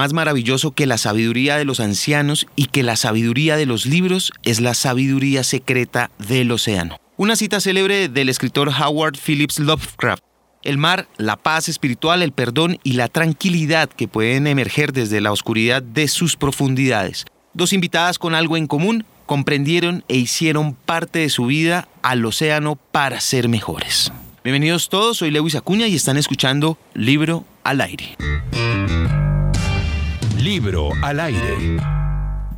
más maravilloso que la sabiduría de los ancianos y que la sabiduría de los libros es la sabiduría secreta del océano. Una cita célebre del escritor Howard Phillips Lovecraft. El mar, la paz espiritual, el perdón y la tranquilidad que pueden emerger desde la oscuridad de sus profundidades. Dos invitadas con algo en común comprendieron e hicieron parte de su vida al océano para ser mejores. Bienvenidos todos, soy Lewis Acuña y están escuchando Libro al Aire. Libro al Aire.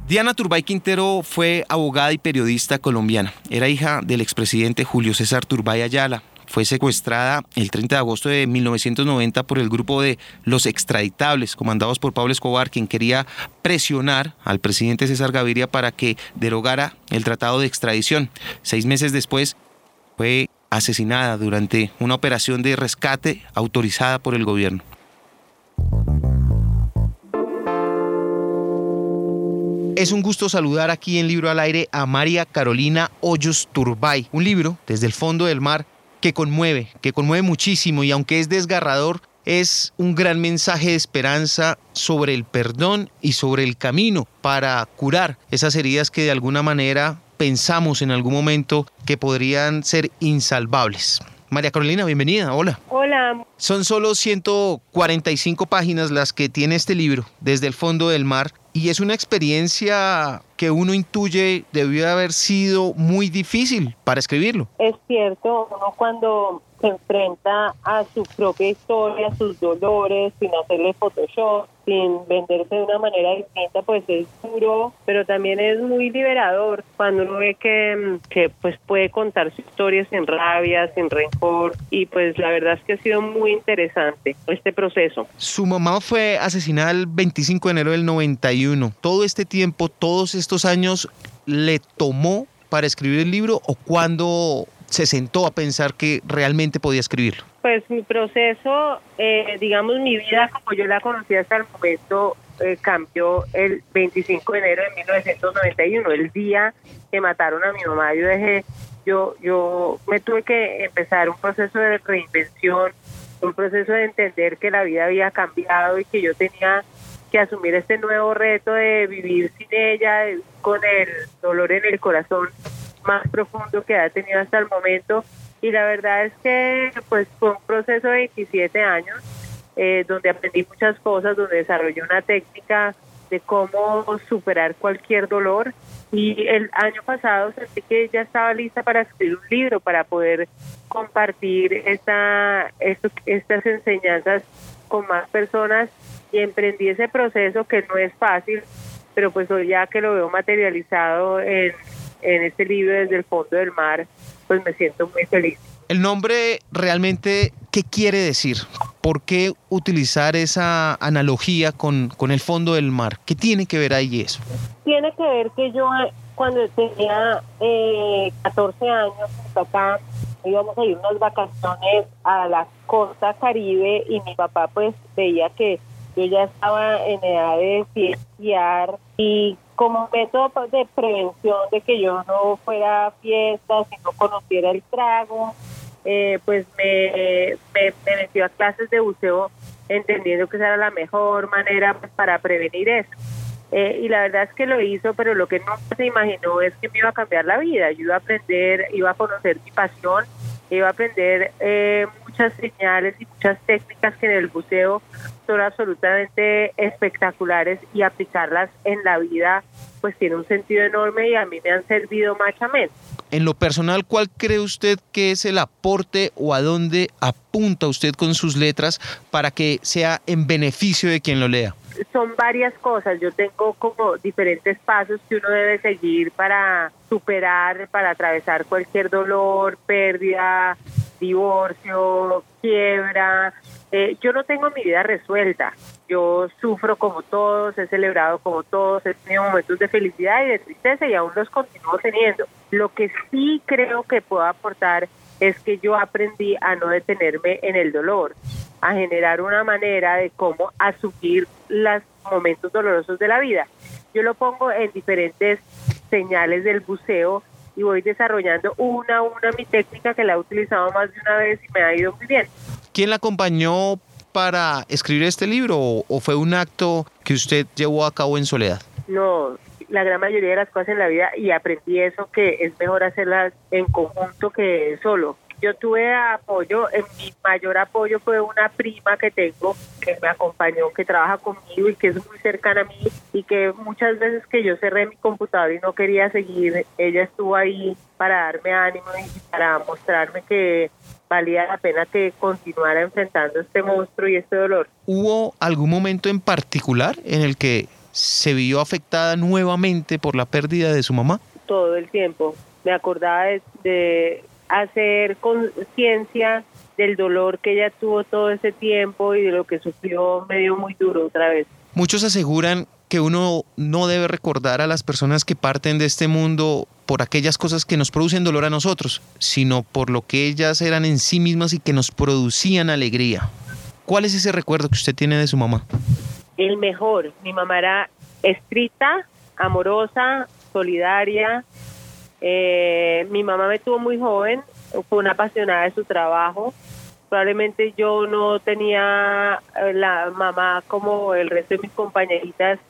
Diana Turbay Quintero fue abogada y periodista colombiana. Era hija del expresidente Julio César Turbay Ayala. Fue secuestrada el 30 de agosto de 1990 por el grupo de Los Extraditables, comandados por Pablo Escobar, quien quería presionar al presidente César Gaviria para que derogara el tratado de extradición. Seis meses después fue asesinada durante una operación de rescate autorizada por el gobierno. Es un gusto saludar aquí en Libro al Aire a María Carolina Hoyos Turbay, un libro desde el fondo del mar que conmueve, que conmueve muchísimo y aunque es desgarrador, es un gran mensaje de esperanza sobre el perdón y sobre el camino para curar esas heridas que de alguna manera pensamos en algún momento que podrían ser insalvables. María Carolina, bienvenida. Hola. Hola. Son solo 145 páginas las que tiene este libro, Desde el fondo del mar, y es una experiencia que uno intuye debió haber sido muy difícil para escribirlo. Es cierto, uno cuando se enfrenta a su propia historia, a sus dolores, sin hacerle Photoshop, sin venderse de una manera distinta, pues es duro, pero también es muy liberador cuando uno ve que, mm, que pues puede contar su historia sin rabia, sin rencor, y pues la verdad es que ha sido muy interesante este proceso. Su mamá fue asesinada el 25 de enero del 91. Todo este tiempo, todos estos años, ¿le tomó para escribir el libro o cuando se sentó a pensar que realmente podía escribirlo? Pues mi proceso, eh, digamos mi vida como yo la conocía hasta el momento, eh, cambió el 25 de enero de 1991, el día que mataron a mi mamá. Yo dejé, yo, yo me tuve que empezar un proceso de reinvención, un proceso de entender que la vida había cambiado y que yo tenía que asumir este nuevo reto de vivir sin ella, con el dolor en el corazón más profundo que ha tenido hasta el momento. Y la verdad es que pues fue un proceso de 27 años eh, donde aprendí muchas cosas, donde desarrollé una técnica de cómo superar cualquier dolor. Y el año pasado sentí que ya estaba lista para escribir un libro, para poder compartir esta, estas enseñanzas con más personas. Y emprendí ese proceso que no es fácil, pero pues hoy ya que lo veo materializado en en este libro desde el fondo del mar, pues me siento muy feliz. El nombre realmente, ¿qué quiere decir? ¿Por qué utilizar esa analogía con, con el fondo del mar? ¿Qué tiene que ver ahí eso? Tiene que ver que yo cuando tenía eh, 14 años, mi papá íbamos a ir unas vacaciones a la costa caribe y mi papá pues veía que yo ya estaba en edad de fiestear y como método de prevención de que yo no fuera a fiestas y no conociera el trago, eh, pues me, me, metió a clases de buceo entendiendo que esa era la mejor manera pues, para prevenir eso. Eh, y la verdad es que lo hizo, pero lo que no se imaginó es que me iba a cambiar la vida. Yo iba a aprender, iba a conocer mi pasión, iba a aprender eh, muchas señales y muchas técnicas que en el buceo son absolutamente espectaculares y aplicarlas en la vida pues tiene un sentido enorme y a mí me han servido machamente. En lo personal, ¿cuál cree usted que es el aporte o a dónde apunta usted con sus letras para que sea en beneficio de quien lo lea? Son varias cosas. Yo tengo como diferentes pasos que uno debe seguir para superar, para atravesar cualquier dolor, pérdida, divorcio, quiebra. Eh, yo no tengo mi vida resuelta. Yo sufro como todos, he celebrado como todos, he tenido momentos de felicidad y de tristeza y aún los continúo teniendo. Lo que sí creo que puedo aportar es que yo aprendí a no detenerme en el dolor, a generar una manera de cómo asumir los momentos dolorosos de la vida. Yo lo pongo en diferentes señales del buceo y voy desarrollando una a una mi técnica que la he utilizado más de una vez y me ha ido muy bien. ¿Quién la acompañó para escribir este libro o, fue un acto que usted llevó a cabo en soledad? No, la gran mayoría de las cosas en la vida y aprendí eso que es mejor hacerlas en conjunto que solo. Yo tuve apoyo, mi mayor apoyo fue una prima que tengo que me acompañó, que trabaja conmigo y que es muy cercana a mí y que muchas veces que yo cerré mi computador y no quería seguir, ella estuvo ahí para darme ánimo y para mostrarme que valía la pena que continuara enfrentando este monstruo y este dolor. ¿Hubo algún momento en particular en el que se vio afectada nuevamente por la pérdida de su mamá? Todo el tiempo. Me acordaba de hacer conciencia del dolor que ella tuvo todo ese tiempo y de lo que sufrió medio muy duro otra vez. Muchos aseguran que uno no debe recordar a las personas que parten de este mundo por aquellas cosas que nos producen dolor a nosotros, sino por lo que ellas eran en sí mismas y que nos producían alegría. ¿Cuál es ese recuerdo que usted tiene de su mamá? El mejor. Mi mamá era estricta, amorosa, solidaria, eh, mi mamá me tuvo muy joven, fue una apasionada de su trabajo. Probablemente yo no tenía eh, la mamá como el resto de mis compañeritas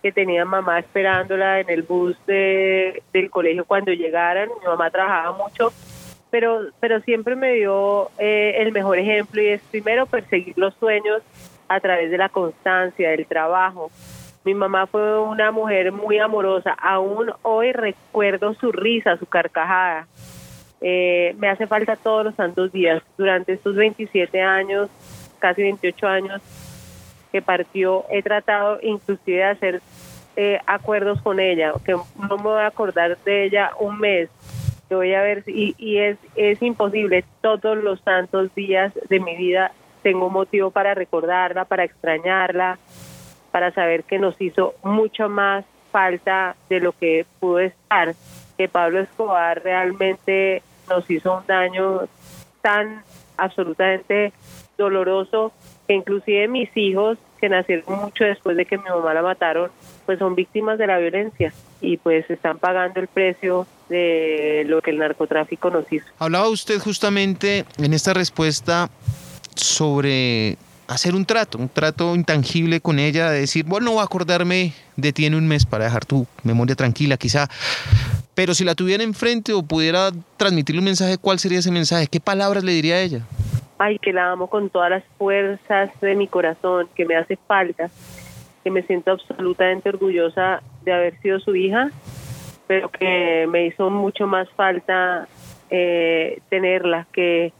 que tenían mamá esperándola en el bus de, del colegio cuando llegaran. Mi mamá trabajaba mucho, pero, pero siempre me dio eh, el mejor ejemplo y es primero perseguir los sueños a través de la constancia, del trabajo. Mi mamá fue una mujer muy amorosa. Aún hoy recuerdo su risa, su carcajada. Eh, me hace falta todos los santos días. Durante estos 27 años, casi 28 años que partió, he tratado inclusive de hacer eh, acuerdos con ella, que no me voy a acordar de ella un mes. Voy a ver, y, y es, es imposible. Todos los santos días de mi vida tengo motivo para recordarla, para extrañarla, para saber que nos hizo mucho más falta de lo que pudo estar, que Pablo Escobar realmente nos hizo un daño tan absolutamente doloroso que inclusive mis hijos que nacieron mucho después de que mi mamá la mataron, pues son víctimas de la violencia y pues están pagando el precio de lo que el narcotráfico nos hizo. Hablaba usted justamente en esta respuesta sobre hacer un trato, un trato intangible con ella, de decir, bueno, voy a acordarme de ti en un mes para dejar tu memoria tranquila, quizá. Pero si la tuviera enfrente o pudiera transmitirle un mensaje, ¿cuál sería ese mensaje? ¿Qué palabras le diría a ella? Ay, que la amo con todas las fuerzas de mi corazón, que me hace falta, que me siento absolutamente orgullosa de haber sido su hija, pero que me hizo mucho más falta eh, tenerla, que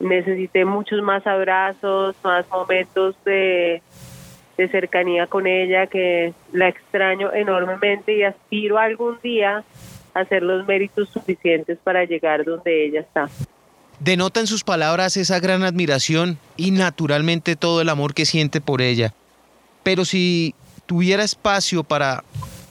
necesité muchos más abrazos, más momentos de, cercanía con ella, que la extraño enormemente y aspiro algún día a hacer los méritos suficientes para llegar donde ella está. Denota en sus palabras esa gran admiración y naturalmente todo el amor que siente por ella. Pero si tuviera espacio para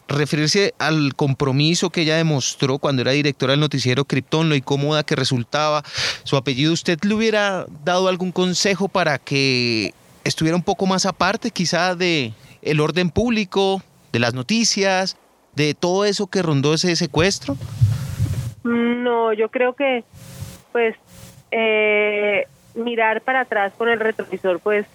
referirse al compromiso que ella demostró cuando era directora del noticiero Krypton, lo incómoda que resultaba su apellido, ¿usted le hubiera dado algún consejo para que estuviera un poco más aparte quizá de el orden público, de las noticias, de todo eso que rondó ese secuestro? No, yo creo que pues eh, mirar para atrás con el retrovisor, pues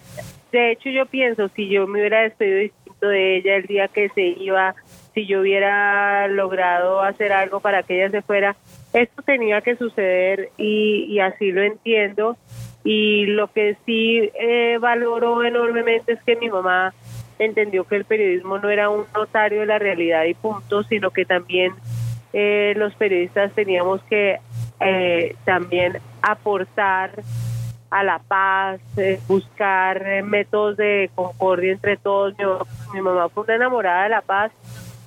de hecho yo pienso si yo me hubiera despedido de ella el día que se iba si yo hubiera logrado hacer algo para que ella se fuera, esto tenía que suceder y, así lo entiendo. Y lo que sí eh, valoro enormemente es que mi mamá entendió que el periodismo no era un notario de la realidad y punto, sino que también eh, los periodistas teníamos que eh, también aportar a la paz, eh, buscar métodos de concordia entre todos. mi mamá fue una enamorada de la paz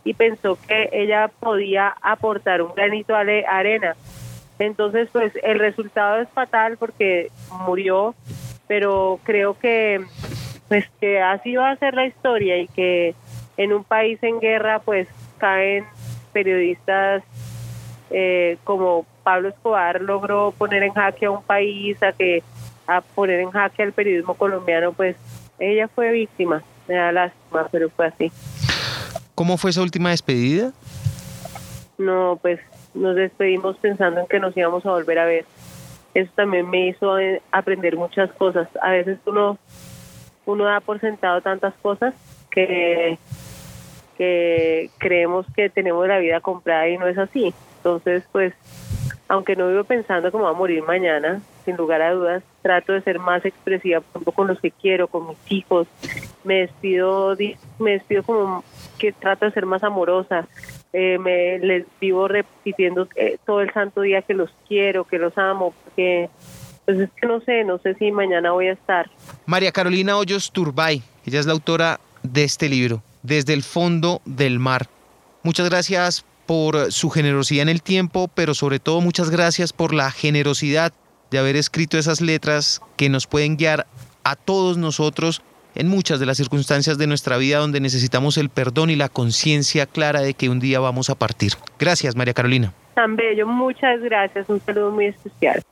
y pensó que ella podía aportar un granito de arena. Entonces, pues el resultado es fatal porque murió, pero creo que pues que así va a ser la historia y que en un país en guerra pues caen periodistas eh, como Pablo Escobar logró poner en jaque a un país, a que a poner en jaque al periodismo colombiano, pues ella fue víctima, me da lástima, pero fue así. ¿Cómo fue esa última despedida? No, pues nos despedimos pensando en que nos íbamos a volver a ver. Eso también me hizo eh, aprender muchas cosas. A veces uno, uno da por sentado tantas cosas que, que creemos que tenemos la vida comprada y no es así. Entonces, pues, aunque no vivo pensando que me voy a morir mañana, sin lugar a dudas, trato de ser más expresiva con los que quiero, con mis hijos. Me despido, me despido como que trato de ser más amorosa. Eh, me les vivo repitiendo eh, todo el santo día que los quiero, que los amo, porque pues es que no sé, no sé si mañana voy a estar. María Carolina Hoyos Turbay, ella es la autora de este libro, Desde el fondo del mar. Muchas gracias por su generosidad en el tiempo, pero sobre todo muchas gracias por la generosidad de haber escrito esas letras que nos pueden guiar a todos nosotros en muchas de las circunstancias de nuestra vida donde necesitamos el perdón y la conciencia clara de que un día vamos a partir. Gracias, María Carolina. Tan bello, muchas gracias, un saludo muy especial.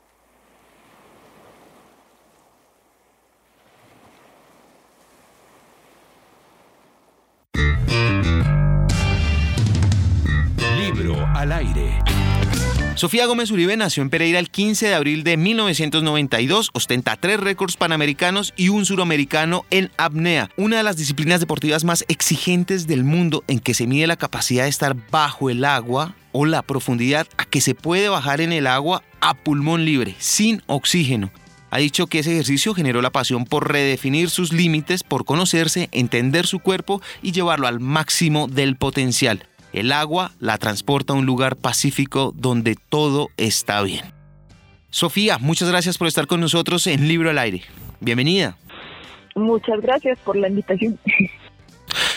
Sofía Gómez Uribe nació en Pereira el 15 de abril de 1992, ostenta tres récords panamericanos y un suramericano en apnea, una de las disciplinas deportivas más exigentes del mundo en que se mide la capacidad de estar bajo el agua o la profundidad a que se puede bajar en el agua a pulmón libre, sin oxígeno. Ha dicho que ese ejercicio generó la pasión por redefinir sus límites, por conocerse, entender su cuerpo y llevarlo al máximo del potencial. El agua la transporta a un lugar pacífico donde todo está bien. Sofía, muchas gracias por estar con nosotros en Libro al Aire. Bienvenida. Muchas gracias por la invitación.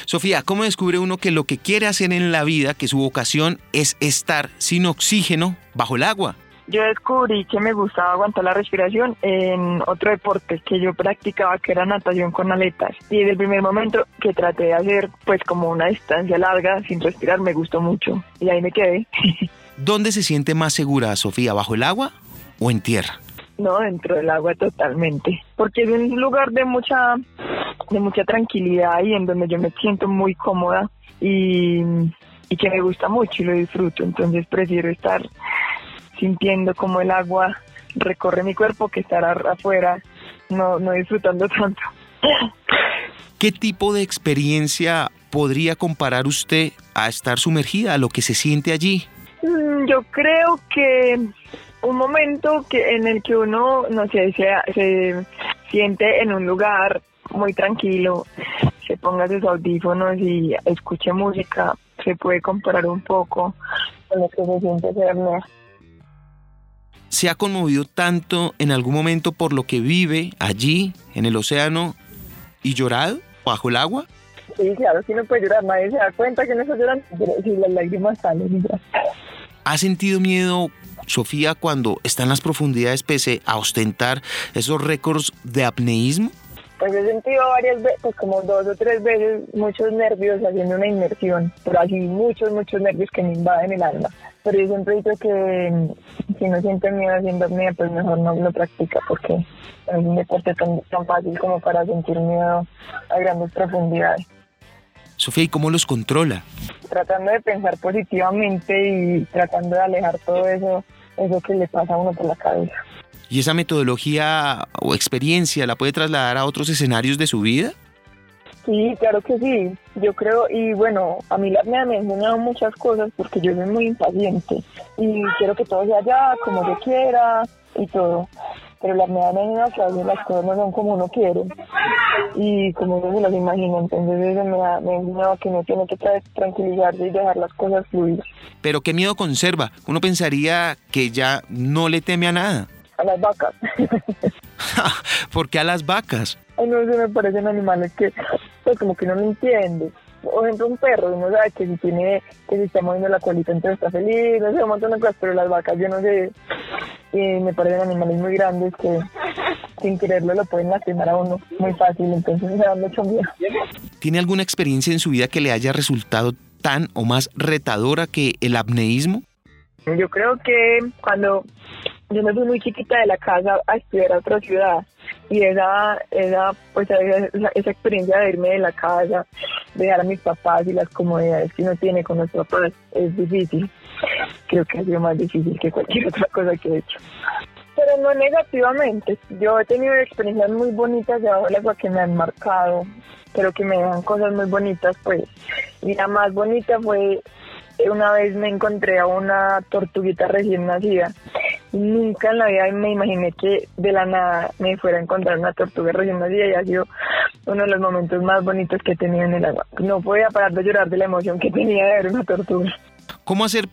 Sofía, ¿cómo descubre uno que lo que quiere hacer en la vida, que su vocación es estar sin oxígeno bajo el agua? Yo descubrí que me gustaba aguantar la respiración en otro deporte que yo practicaba, que era natación con aletas. Y desde el primer momento que traté de hacer, pues como una distancia larga sin respirar, me gustó mucho. Y ahí me quedé. ¿Dónde se siente más segura, Sofía? ¿Bajo el agua o en tierra? No, dentro del agua totalmente. Porque es un lugar de mucha, de mucha tranquilidad y en donde yo me siento muy cómoda y, y que me gusta mucho y lo disfruto. Entonces prefiero estar sintiendo como el agua recorre mi cuerpo que estar afuera no, no disfrutando tanto. ¿Qué tipo de experiencia podría comparar usted a estar sumergida, a lo que se siente allí? Mm, yo creo que un momento que en el que uno, no sé, se, se siente en un lugar muy tranquilo, se ponga sus audífonos y escuche música, se puede comparar un poco con lo que se siente ser se ha conmovido tanto en algún momento por lo que vive allí, en el océano, y llorado bajo el agua? Sí, claro, si no puede llorar, nadie se da cuenta que no está llorando, pero si las lágrimas salen. ¿Ha sentido miedo, Sofía, cuando está en las profundidades pese a ostentar esos récords de apneísmo? Pues he sentido varias veces, pues como dos o tres veces, muchos nervios haciendo una inmersión, pero así muchos, muchos nervios que me invaden el alma. Pero yo siempre he dicho que si no siente miedo haciendo apnea, pues mejor no lo practica, porque es un deporte tan, tan fácil como para sentir miedo a grandes profundidades. Sofía, ¿y cómo los controla? Tratando de pensar positivamente y tratando de alejar todo eso, eso que le pasa a uno por la cabeza. ¿Y esa metodología o experiencia la puede trasladar a otros escenarios de su vida? Sí, claro que sí. Yo creo, y bueno, a mí la me ha enseñado muchas cosas porque yo soy muy impaciente y quiero que todo sea ya, como yo quiera y todo. Pero la me ha enseñado que a veces las cosas no son como uno quiere y como uno se las imagina. Entonces eso me ha, me ha enseñado que uno tiene que tranquilizarse y dejar las cosas fluir. Pero qué miedo conserva. Uno pensaría que ya no le teme a nada a las vacas. ¿Por qué a las vacas? Ay, no, se me parecen animales que, pues como que no lo entiende. Por ejemplo, un perro, uno sabe que si tiene, que si está moviendo la colita, entonces está feliz, no sé, un montón de cosas, pero las vacas, yo no sé, me parecen animales muy grandes que sin quererlo lo pueden lastimar a uno muy fácil, entonces me da mucho miedo. ¿Tiene alguna experiencia en su vida que le haya resultado tan o más retadora que el apneísmo? Yo creo que cuando yo me fui muy chiquita de la casa a estudiar a otra ciudad y esa, esa, pues, esa, esa experiencia de irme de la casa, de dejar a mis papás y las comodidades que uno tiene con los papás es difícil. Creo que ha sido más difícil que cualquier otra cosa que he hecho. Pero no negativamente. Yo he tenido experiencias muy bonitas de abajo del agua que me han marcado pero que me dejan cosas muy bonitas, pues. Y la más bonita fue una vez me encontré a una tortuguita recién nacida. Nunca en la vida me imaginé que de la nada me fuera a encontrar una tortuga recién nacida y ha sido uno de los momentos más bonitos que he tenido en el agua. No podía parar de llorar de la emoción que tenía de ver una tortuga. ¿Cómo hacer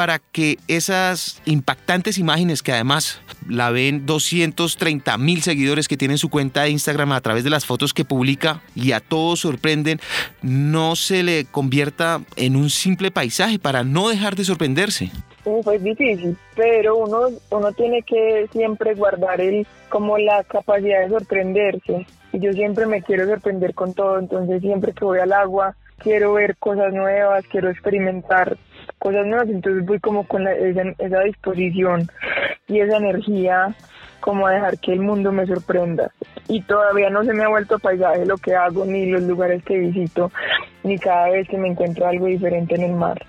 para que esas impactantes imágenes que además la ven 230 mil seguidores que tienen su cuenta de Instagram a través de las fotos que publica y a todos sorprenden, no se le convierta en un simple paisaje para no dejar de sorprenderse. Uf, es difícil, pero uno, uno tiene que siempre guardar el, como la capacidad de sorprenderse. Y yo siempre me quiero sorprender con todo, entonces siempre que voy al agua quiero ver cosas nuevas, quiero experimentar cosas nuevas, entonces voy como con esa, esa disposición y esa energía como a dejar que el mundo me sorprenda. Y todavía no se me ha vuelto paisaje lo que hago, ni los lugares que visito, ni cada vez que me encuentro algo diferente en el mar.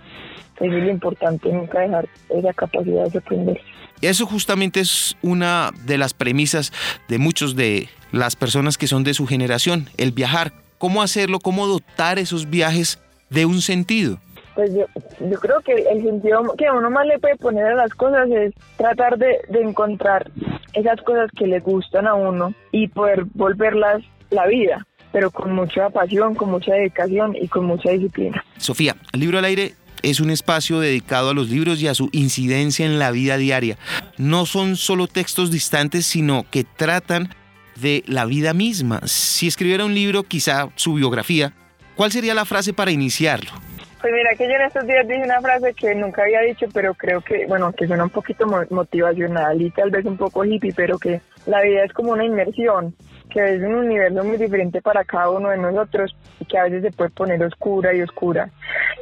Eso es lo importante, nunca dejar esa capacidad de sorprender. Eso justamente es una de las premisas de muchos de las personas que son de su generación, el viajar. ¿Cómo hacerlo? ¿Cómo dotar esos viajes de un sentido? Pues yo, yo creo que el sentido que uno más le puede poner a las cosas es tratar de, de encontrar esas cosas que le gustan a uno y poder volverlas la vida, pero con mucha pasión, con mucha dedicación y con mucha disciplina. Sofía, el libro al aire es un espacio dedicado a los libros y a su incidencia en la vida diaria. No son solo textos distantes, sino que tratan de la vida misma. Si escribiera un libro, quizá su biografía, ¿cuál sería la frase para iniciarlo? Pues mira que yo en estos días dije una frase que nunca había dicho, pero creo que, bueno, que suena un poquito motivacional y tal vez un poco hippie, pero que la vida es como una inmersión, que es un universo muy diferente para cada uno de nosotros y que a veces se puede poner oscura y oscura,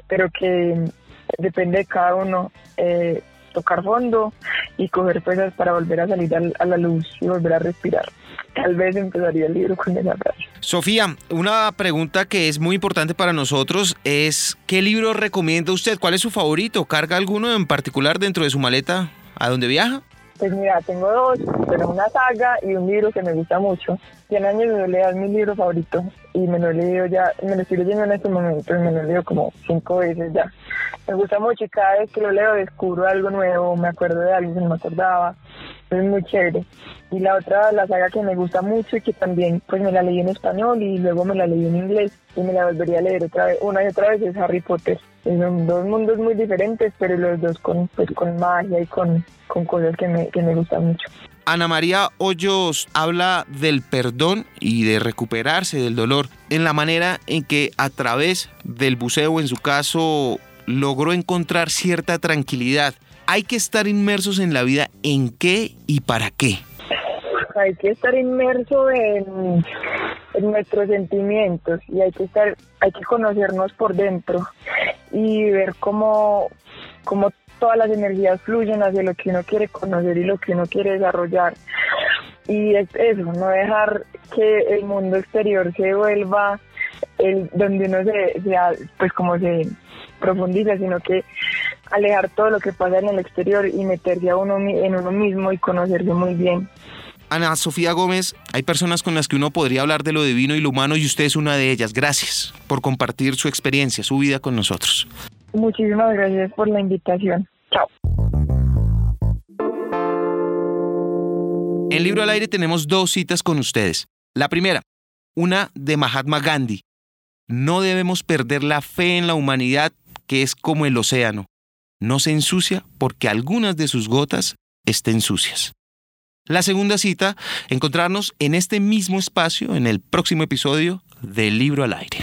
pero que depende de cada uno eh, tocar fondo y coger fuerzas para volver a salir a la luz y volver a respirar tal vez empezaría el libro con esa frase. Sofía, una pregunta que es muy importante para nosotros es ¿qué libro recomienda usted? ¿Cuál es su favorito? ¿Carga alguno en particular dentro de su maleta a donde viaja? Pues mira, tengo dos, pero una saga y un libro que me gusta mucho. Cien años de soledad es mi libro favorito y me lo he leído ya, me lo estoy leyendo en este momento y me lo he leído como cinco veces ya. Me gusta mucho y cada vez que lo leo descubro algo nuevo, me acuerdo de algo que no me acordaba. Es muy chévere. Y la otra, la saga que me gusta mucho y que también pues me la leí en español y luego me la leí en inglés y me la volvería a leer otra vez, una y otra vez es Harry Potter. Son dos mundos muy diferentes, pero los dos con, pues, con magia y con, con cosas que me, que me gustan mucho. Ana María Hoyos habla del perdón y de recuperarse del dolor en la manera en que a través del buceo, en su caso, logró encontrar cierta tranquilidad. Hay que estar inmersos en la vida en qué y para qué hay que estar inmerso en, nuestros sentimientos y hay que estar, hay que conocernos por dentro y ver cómo, cómo todas las energías fluyen hacia lo que uno quiere conocer y lo que uno quiere desarrollar. Y es eso, no dejar que el mundo exterior se vuelva el donde uno se, pues como se profundiza, sino que alejar todo lo que pasa en el exterior y meterse a uno en uno mismo y conocerse muy bien. Ana Sofía Gómez, hay personas con las que uno podría hablar de lo divino y lo humano y usted es una de ellas. Gracias por compartir su experiencia, su vida con nosotros. Muchísimas gracias por la invitación. Chao. En Libro al Aire tenemos dos citas con ustedes. La primera, una de Mahatma Gandhi. No debemos perder la fe en la humanidad que es como el océano. No se ensucia porque algunas de sus gotas estén sucias. La segunda cita, encontrarnos en este mismo espacio en el próximo episodio de Libro al Aire.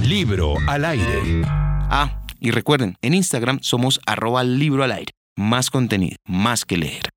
Libro al Aire. Ah, y recuerden, en Instagram somos arroba libro al aire. Más contenido, más que leer.